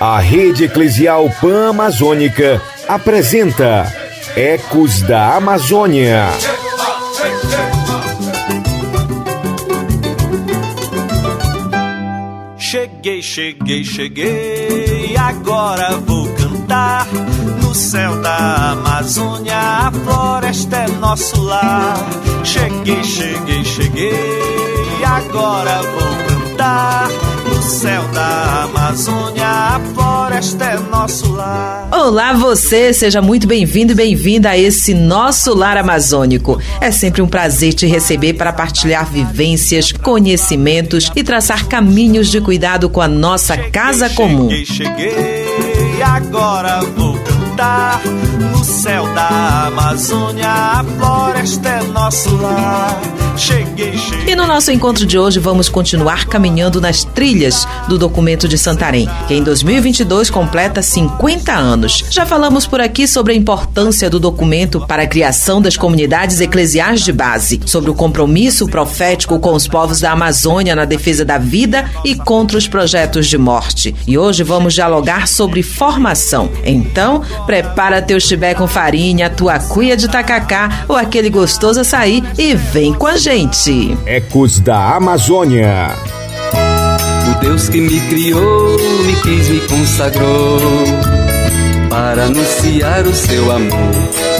A Rede Eclesial Pan-Amazônica apresenta Ecos da Amazônia. Cheguei, cheguei, cheguei, agora vou cantar. No céu da Amazônia, a floresta é nosso lar. Cheguei, cheguei, cheguei, agora vou cantar. No céu da Amazônia, a floresta é nosso lar. Olá, você! Seja muito bem-vindo e bem-vinda a esse nosso lar amazônico. É sempre um prazer te receber para partilhar vivências, conhecimentos e traçar caminhos de cuidado com a nossa casa comum. Cheguei, cheguei, agora vou cantar. No céu da Amazônia, a floresta é nosso lar. Cheguei, cheguei. E no nosso encontro de hoje vamos continuar caminhando nas trilhas do documento de Santarém, que em 2022 completa 50 anos. Já falamos por aqui sobre a importância do documento para a criação das comunidades eclesiais de base, sobre o compromisso profético com os povos da Amazônia na defesa da vida e contra os projetos de morte. E hoje vamos dialogar sobre formação. Então, prepara teu chibé com farinha, tua cuia de tacacá ou aquele gostoso açaí e vem com a gente. Ecos da Amazônia. O Deus que me criou, me quis, me consagrou para anunciar o seu amor.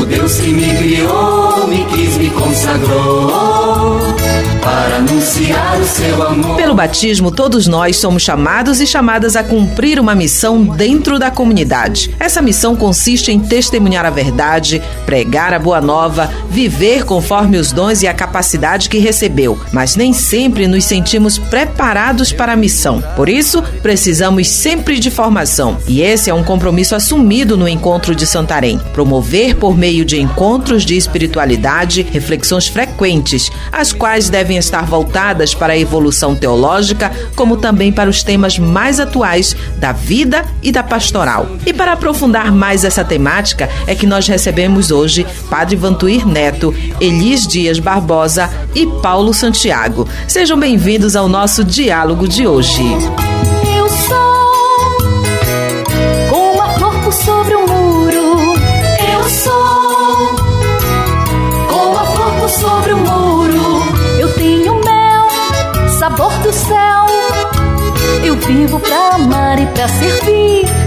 O Deus que me criou, me quis, me consagrou para anunciar o seu amor. Pelo batismo, todos nós somos chamados e chamadas a cumprir uma missão dentro da comunidade. Essa missão consiste em testemunhar a verdade, pregar a boa nova, viver conforme os dons e a capacidade que recebeu, mas nem sempre nos sentimos preparados para a missão. Por isso, precisamos sempre de formação, e esse é um compromisso assumido no encontro de Santarém. Promover por meio de encontros de espiritualidade reflexões frequentes, as quais devem estar voltadas para a evolução teológica, como também para os temas mais atuais da vida e da pastoral. E para aprofundar mais essa temática, é que nós recebemos hoje Padre Vantuir Neto, Elis Dias Barbosa e Paulo Santiago. Sejam bem-vindos ao nosso diálogo de hoje. Sabor do céu. Eu vivo pra amar e pra servir.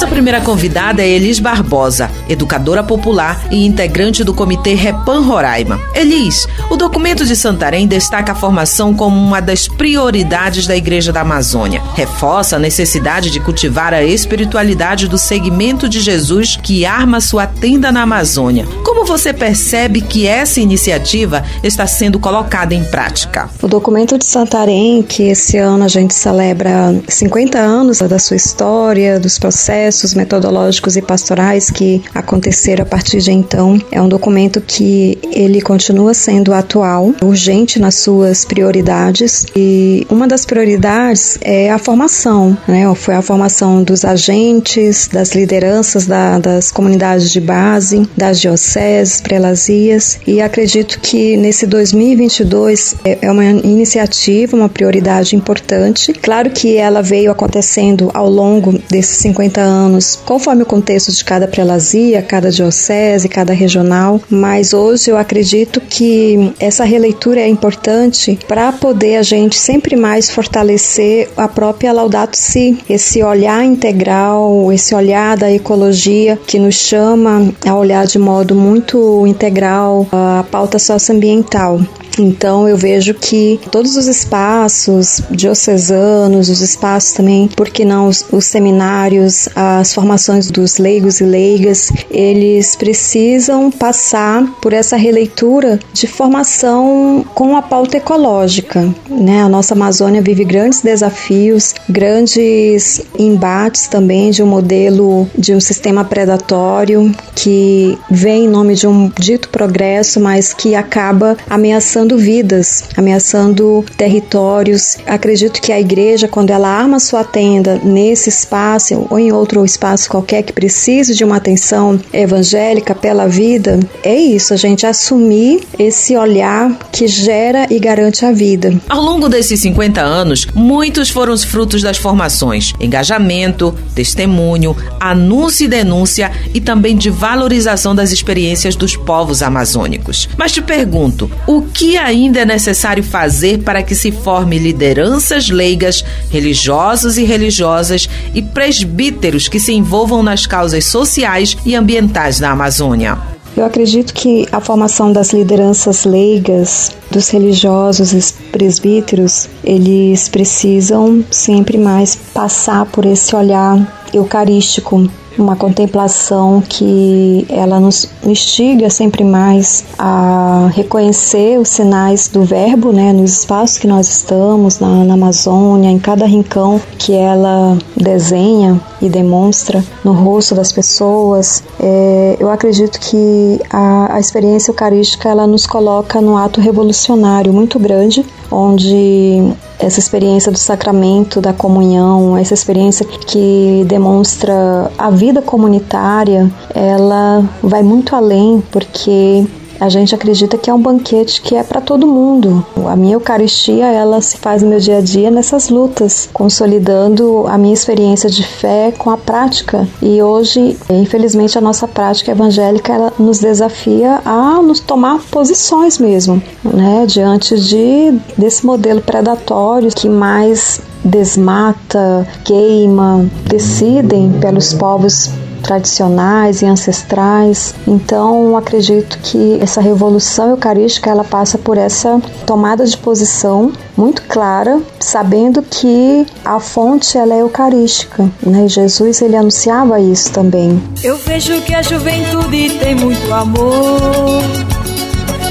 Nossa primeira convidada é Elis Barbosa, educadora popular e integrante do Comitê Repan Roraima. Elis, o documento de Santarém destaca a formação como uma das prioridades da Igreja da Amazônia. Reforça a necessidade de cultivar a espiritualidade do segmento de Jesus que arma sua tenda na Amazônia. Como você percebe que essa iniciativa está sendo colocada em prática? O documento de Santarém, que esse ano a gente celebra 50 anos da sua história, dos processos metodológicos e pastorais que aconteceram a partir de então, é um documento que ele continua sendo atual, urgente nas suas prioridades e uma das prioridades é a formação, né? Foi a formação dos agentes, das lideranças da, das comunidades de base, das dioceses, prelazias e acredito que nesse 2022 é é uma iniciativa, uma prioridade importante. Claro que ela veio acontecendo ao longo desses 50 anos, conforme o contexto de cada prelazia, cada diocese, cada regional, mas hoje eu acredito que essa releitura é importante para poder a gente sempre mais fortalecer a própria Laudato Si, esse olhar integral, esse olhar da ecologia que nos chama a olhar de modo muito integral a pauta socioambiental. Então eu vejo que todos os espaços diocesanos, os espaços também, por que não os, os seminários, as formações dos leigos e leigas, eles precisam passar por essa releitura de formação com a pauta ecológica. Né? A nossa Amazônia vive grandes desafios, grandes embates também de um modelo de um sistema predatório que vem em nome de um dito progresso, mas que acaba ameaçando vidas, ameaçando territórios. Acredito que a igreja, quando ela arma sua tenda nesse espaço ou em outro espaço qualquer que precise de uma atenção evangélica pela vida, é isso, a gente assumir esse olhar que gera e garante a vida. Ao longo desses 50 anos, muitos foram os frutos das formações: engajamento, testemunho, anúncio e denúncia e também de valorização das experiências dos povos amazônicos. Mas te pergunto, o que ainda é necessário fazer para que se forme lideranças leigas, religiosos e religiosas e presbíteros que se envolvam nas causas sociais e ambientais da Amazônia? Eu acredito que a formação das lideranças leigas, dos religiosos presbíteros, eles precisam sempre mais passar por esse olhar eucarístico uma contemplação que ela nos instiga sempre mais a reconhecer os sinais do verbo, né, nos espaços que nós estamos, na, na Amazônia, em cada rincão que ela desenha e demonstra no rosto das pessoas. É, eu acredito que a, a experiência eucarística ela nos coloca num ato revolucionário muito grande, onde essa experiência do sacramento, da comunhão, essa experiência que demonstra a vida comunitária, ela vai muito além, porque a gente acredita que é um banquete que é para todo mundo. A minha Eucaristia, ela se faz no meu dia a dia nessas lutas, consolidando a minha experiência de fé com a prática. E hoje, infelizmente, a nossa prática evangélica ela nos desafia a nos tomar posições mesmo, né, diante de desse modelo predatório que mais desmata, queima, decidem pelos povos tradicionais e ancestrais. Então, acredito que essa revolução eucarística ela passa por essa tomada de posição muito clara, sabendo que a fonte ela é eucarística, né? Jesus ele anunciava isso também. Eu vejo que a juventude tem muito amor.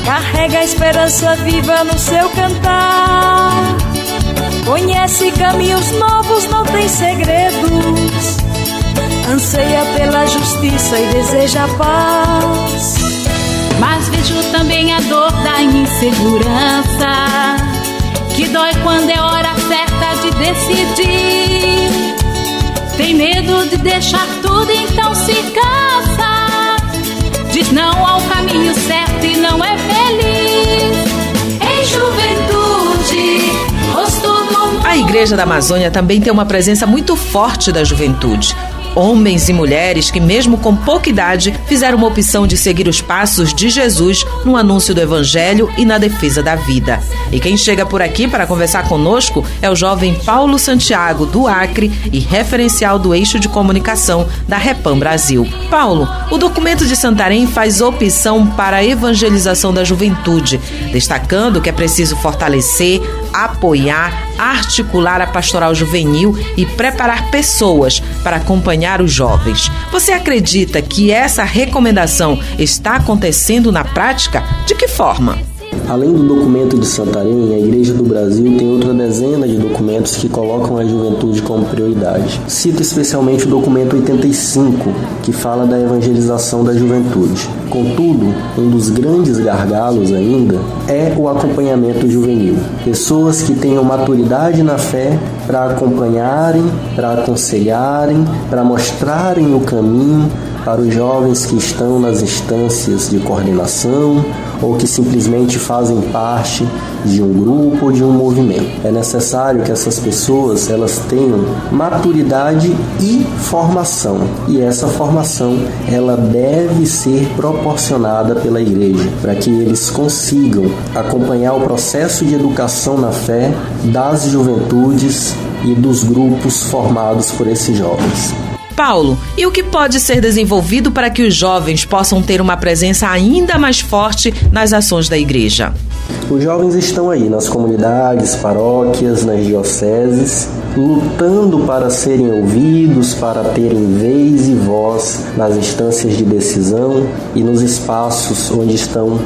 Carrega a esperança viva no seu cantar. Conhece caminhos novos, não tem segredos anseia pela justiça e deseja paz. Mas vejo também a dor da insegurança, que dói quando é hora certa de decidir. Tem medo de deixar tudo, então se cansa. Diz não ao caminho certo e não é feliz. Em juventude, A Igreja da Amazônia também tem uma presença muito forte da juventude homens e mulheres que, mesmo com pouca idade, fizeram uma opção de seguir os passos de Jesus no anúncio do Evangelho e na defesa da vida. E quem chega por aqui para conversar conosco é o jovem Paulo Santiago, do Acre e referencial do eixo de comunicação da Repam Brasil. Paulo, o documento de Santarém faz opção para a evangelização da juventude, destacando que é preciso fortalecer, apoiar, articular a pastoral juvenil e preparar pessoas para acompanhar os jovens. Você acredita que essa recomendação está acontecendo na prática? De que forma? Além do documento de Santarém, a Igreja do Brasil tem outra dezena de documentos que colocam a juventude como prioridade. Cito especialmente o documento 85, que fala da evangelização da juventude. Contudo, um dos grandes gargalos ainda é o acompanhamento juvenil. Pessoas que tenham maturidade na fé para acompanharem, para aconselharem, para mostrarem o caminho para os jovens que estão nas instâncias de coordenação ou que simplesmente fazem parte de um grupo ou de um movimento. É necessário que essas pessoas elas tenham maturidade e formação. E essa formação ela deve ser proporcionada pela igreja para que eles consigam acompanhar o processo de educação na fé das juventudes e dos grupos formados por esses jovens. Paulo, e o que pode ser desenvolvido para que os jovens possam ter uma presença ainda mais forte nas ações da igreja? Os jovens estão aí nas comunidades, paróquias, nas dioceses, lutando para serem ouvidos, para terem vez e voz nas instâncias de decisão e nos espaços onde estão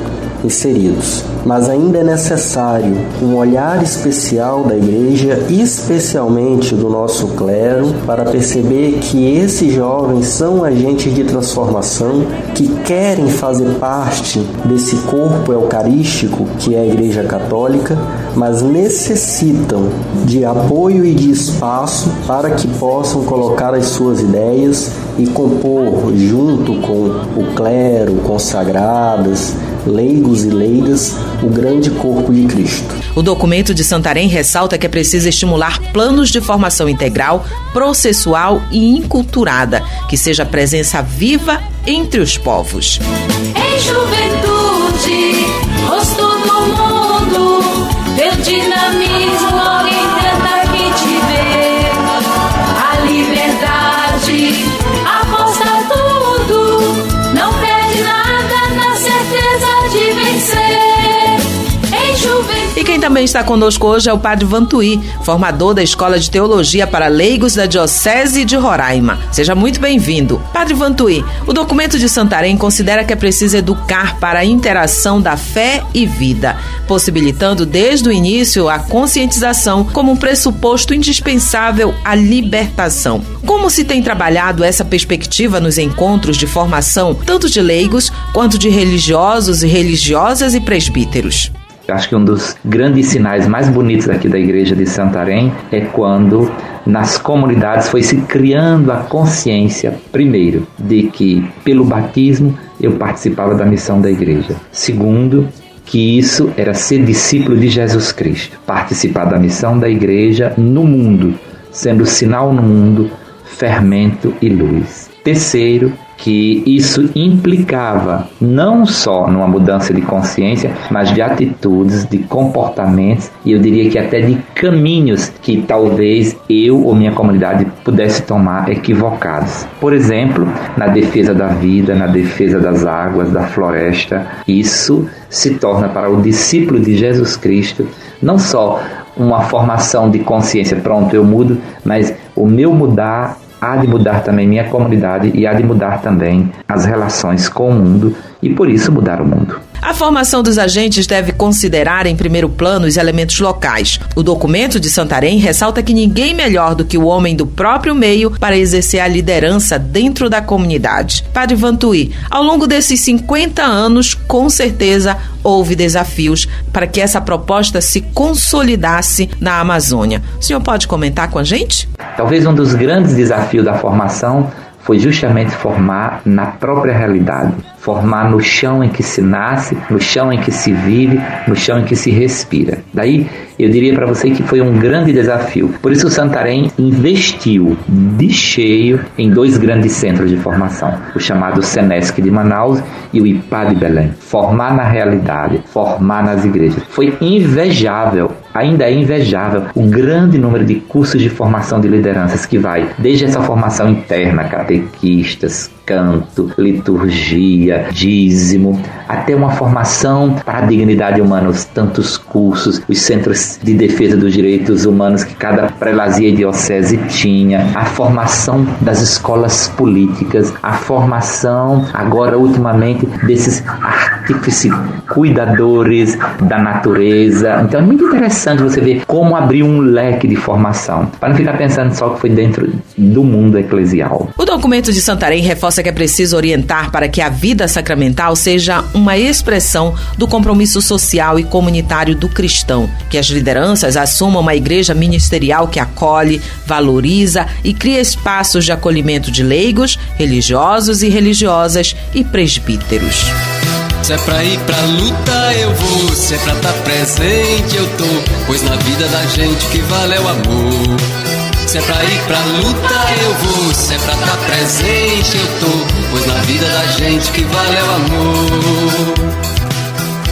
inseridos. Mas ainda é necessário um olhar especial da igreja, especialmente do nosso clero, para perceber que esses jovens são agentes de transformação que querem fazer parte desse corpo eucarístico que é a Igreja Católica, mas necessitam de apoio e de espaço para que possam colocar as suas ideias e compor junto com o clero, consagradas, leigos e leigas, o grande corpo de Cristo. O documento de Santarém ressalta que é preciso estimular planos de formação integral, processual e inculturada, que seja presença viva entre os povos. Em dinamismo também está conosco hoje é o Padre Vantuí, formador da Escola de Teologia para Leigos da Diocese de Roraima. Seja muito bem-vindo. Padre Vantuí, o documento de Santarém considera que é preciso educar para a interação da fé e vida, possibilitando desde o início a conscientização como um pressuposto indispensável à libertação. Como se tem trabalhado essa perspectiva nos encontros de formação, tanto de leigos quanto de religiosos e religiosas e presbíteros? Acho que um dos grandes sinais mais bonitos aqui da igreja de Santarém é quando nas comunidades foi se criando a consciência, primeiro, de que pelo batismo eu participava da missão da igreja. Segundo, que isso era ser discípulo de Jesus Cristo, participar da missão da igreja no mundo, sendo sinal no mundo, fermento e luz. Terceiro, que isso implicava não só numa mudança de consciência, mas de atitudes, de comportamentos e eu diria que até de caminhos que talvez eu ou minha comunidade pudesse tomar equivocados. Por exemplo, na defesa da vida, na defesa das águas, da floresta, isso se torna para o discípulo de Jesus Cristo não só uma formação de consciência, pronto, eu mudo, mas o meu mudar há de mudar também minha comunidade e há de mudar também as relações com o mundo e por isso mudar o mundo. A formação dos agentes deve considerar em primeiro plano os elementos locais. O documento de Santarém ressalta que ninguém melhor do que o homem do próprio meio para exercer a liderança dentro da comunidade. Padre Vantuí, ao longo desses 50 anos, com certeza houve desafios para que essa proposta se consolidasse na Amazônia. O senhor pode comentar com a gente? Talvez um dos grandes desafios da formação foi justamente formar na própria realidade, formar no chão em que se nasce, no chão em que se vive, no chão em que se respira. Daí eu diria para você que foi um grande desafio. Por isso o Santarém investiu de cheio em dois grandes centros de formação, o chamado Senesc de Manaus e o IPA de Belém. Formar na realidade, formar nas igrejas. Foi invejável ainda é invejável o grande número de cursos de formação de lideranças que vai desde essa formação interna, catequistas, canto, liturgia, dízimo, até uma formação para a dignidade humana, os tantos cursos, os centros de defesa dos direitos humanos que cada prelazia e diocese tinha, a formação das escolas políticas, a formação, agora ultimamente, desses artífices cuidadores da natureza. Então é muito interessante você ver como abrir um leque de formação, para não ficar pensando só que foi dentro do mundo eclesial. O documento de Santarém reforça que é preciso orientar para que a vida sacramental seja uma expressão do compromisso social e comunitário do cristão, que as lideranças assumam uma igreja ministerial que acolhe, valoriza e cria espaços de acolhimento de leigos, religiosos e religiosas e presbíteros. Se é pra ir pra luta, eu vou. Se é pra estar tá presente, eu tô. Pois na vida da gente que vale é o amor. Se é pra ir pra luta, eu vou. Se é pra estar tá presente, eu tô. Pois na vida da gente que vale é o amor.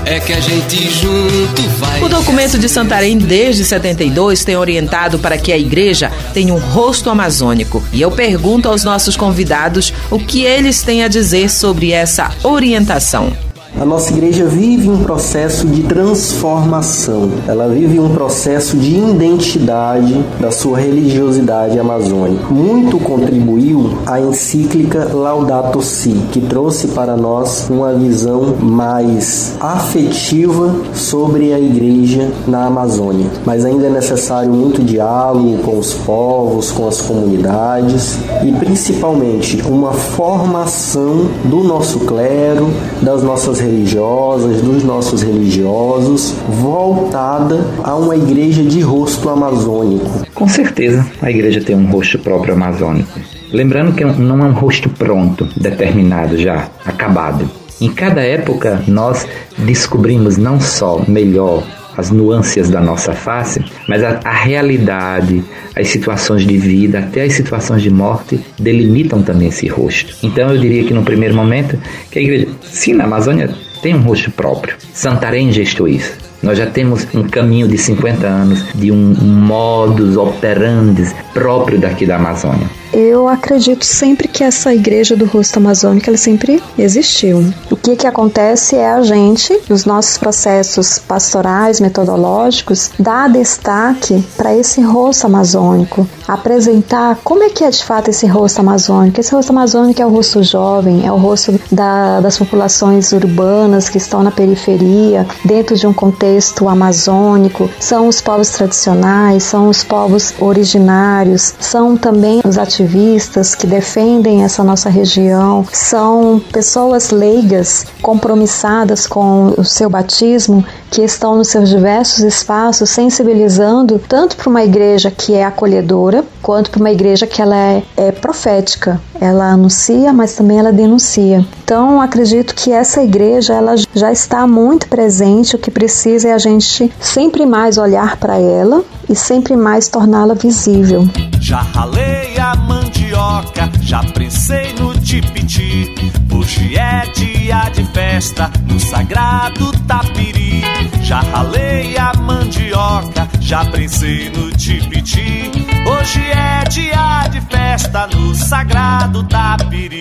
É que a gente junto vai. O documento de Santarém desde 72 tem orientado para que a igreja tenha um rosto amazônico. E eu pergunto aos nossos convidados o que eles têm a dizer sobre essa orientação. A nossa igreja vive um processo de transformação, ela vive um processo de identidade da sua religiosidade amazônica. Muito contribuiu a encíclica Laudato Si, que trouxe para nós uma visão mais afetiva sobre a igreja na Amazônia. Mas ainda é necessário muito diálogo com os povos, com as comunidades e principalmente uma formação do nosso clero, das nossas religiosas, dos nossos religiosos, voltada a uma igreja de rosto amazônico. Com certeza, a igreja tem um rosto próprio amazônico. Lembrando que não é um rosto pronto, determinado já, acabado. Em cada época, nós descobrimos não só melhor as nuances da nossa face, mas a, a, realidade, as situações de vida, até as situações de morte, delimitam também esse rosto. Então eu diria que no primeiro momento, que a igreja, sim, na Amazônia tem um rosto próprio. Santarém gestou isso. Nós já temos um caminho de 50 anos de um modus operandi próprio daqui da Amazônia. Eu acredito sempre que essa igreja do rosto amazônico ela sempre existiu. O que que acontece é a gente, nos nossos processos pastorais, metodológicos, dar destaque para esse rosto amazônico, apresentar como é que é de fato esse rosto amazônico. Esse rosto amazônico é o rosto jovem, é o rosto da, das populações urbanas que estão na periferia, dentro de um contexto amazônico. São os povos tradicionais, são os povos originários, são também os ativistas que defendem essa nossa região, são pessoas leigas, compromissadas com o seu batismo, que estão nos seus diversos espaços sensibilizando tanto para uma igreja que é acolhedora, quanto para uma igreja que ela é, é profética. Ela anuncia, mas também ela denuncia. Então, acredito que essa igreja ela já está muito presente. O que precisa é a gente sempre mais olhar para ela e sempre mais torná-la visível. Já ralei a mandioca, já prensei no tipiti. Hoje é dia de festa no sagrado tapiri. Já ralei a mandioca, já prensei no tipiti. Hoje é dia de festa no sagrado tapiri.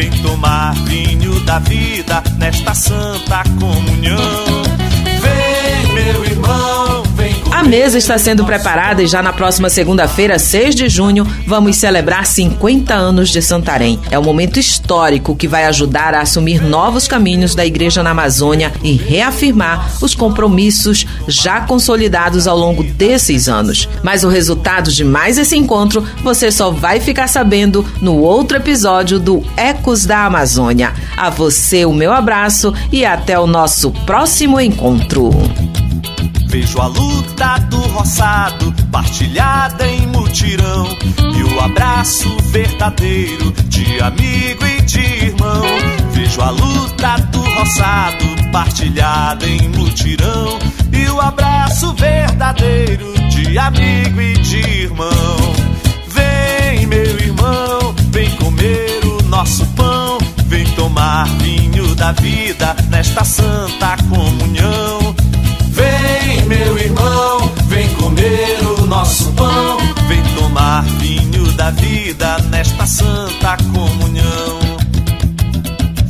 Vem tomar vinho da vida nesta santa comunhão. Mesa está sendo preparada e já na próxima segunda-feira, 6 de junho, vamos celebrar 50 anos de Santarém. É um momento histórico que vai ajudar a assumir novos caminhos da igreja na Amazônia e reafirmar os compromissos já consolidados ao longo desses anos. Mas o resultado de mais esse encontro você só vai ficar sabendo no outro episódio do Ecos da Amazônia. A você o meu abraço e até o nosso próximo encontro. Vejo a luta do roçado partilhada em mutirão e o abraço verdadeiro de amigo e de irmão. Vejo a luta do roçado partilhada em mutirão e o abraço verdadeiro de amigo e de irmão. Vem, meu irmão, vem comer o nosso pão, vem tomar vinho da vida nesta santa comunhão. Vida nesta santa comunhão.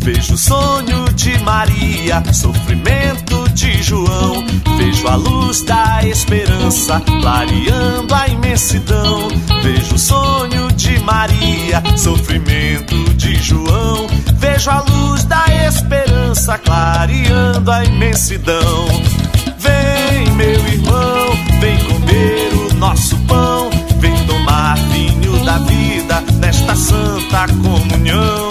Vejo o sonho de Maria, sofrimento de João. Vejo a luz da esperança clareando a imensidão. Vejo o sonho de Maria, sofrimento de João. Vejo a luz da esperança clareando a imensidão. Vem, meu irmão, vem comer o nosso nesta santa comunhão.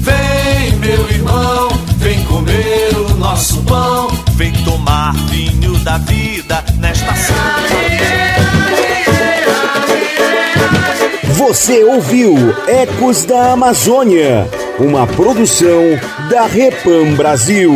Vem, meu irmão, vem comer o nosso pão. Vem tomar vinho da vida nesta santa Você ouviu Ecos da Amazônia, uma produção da Repam Brasil.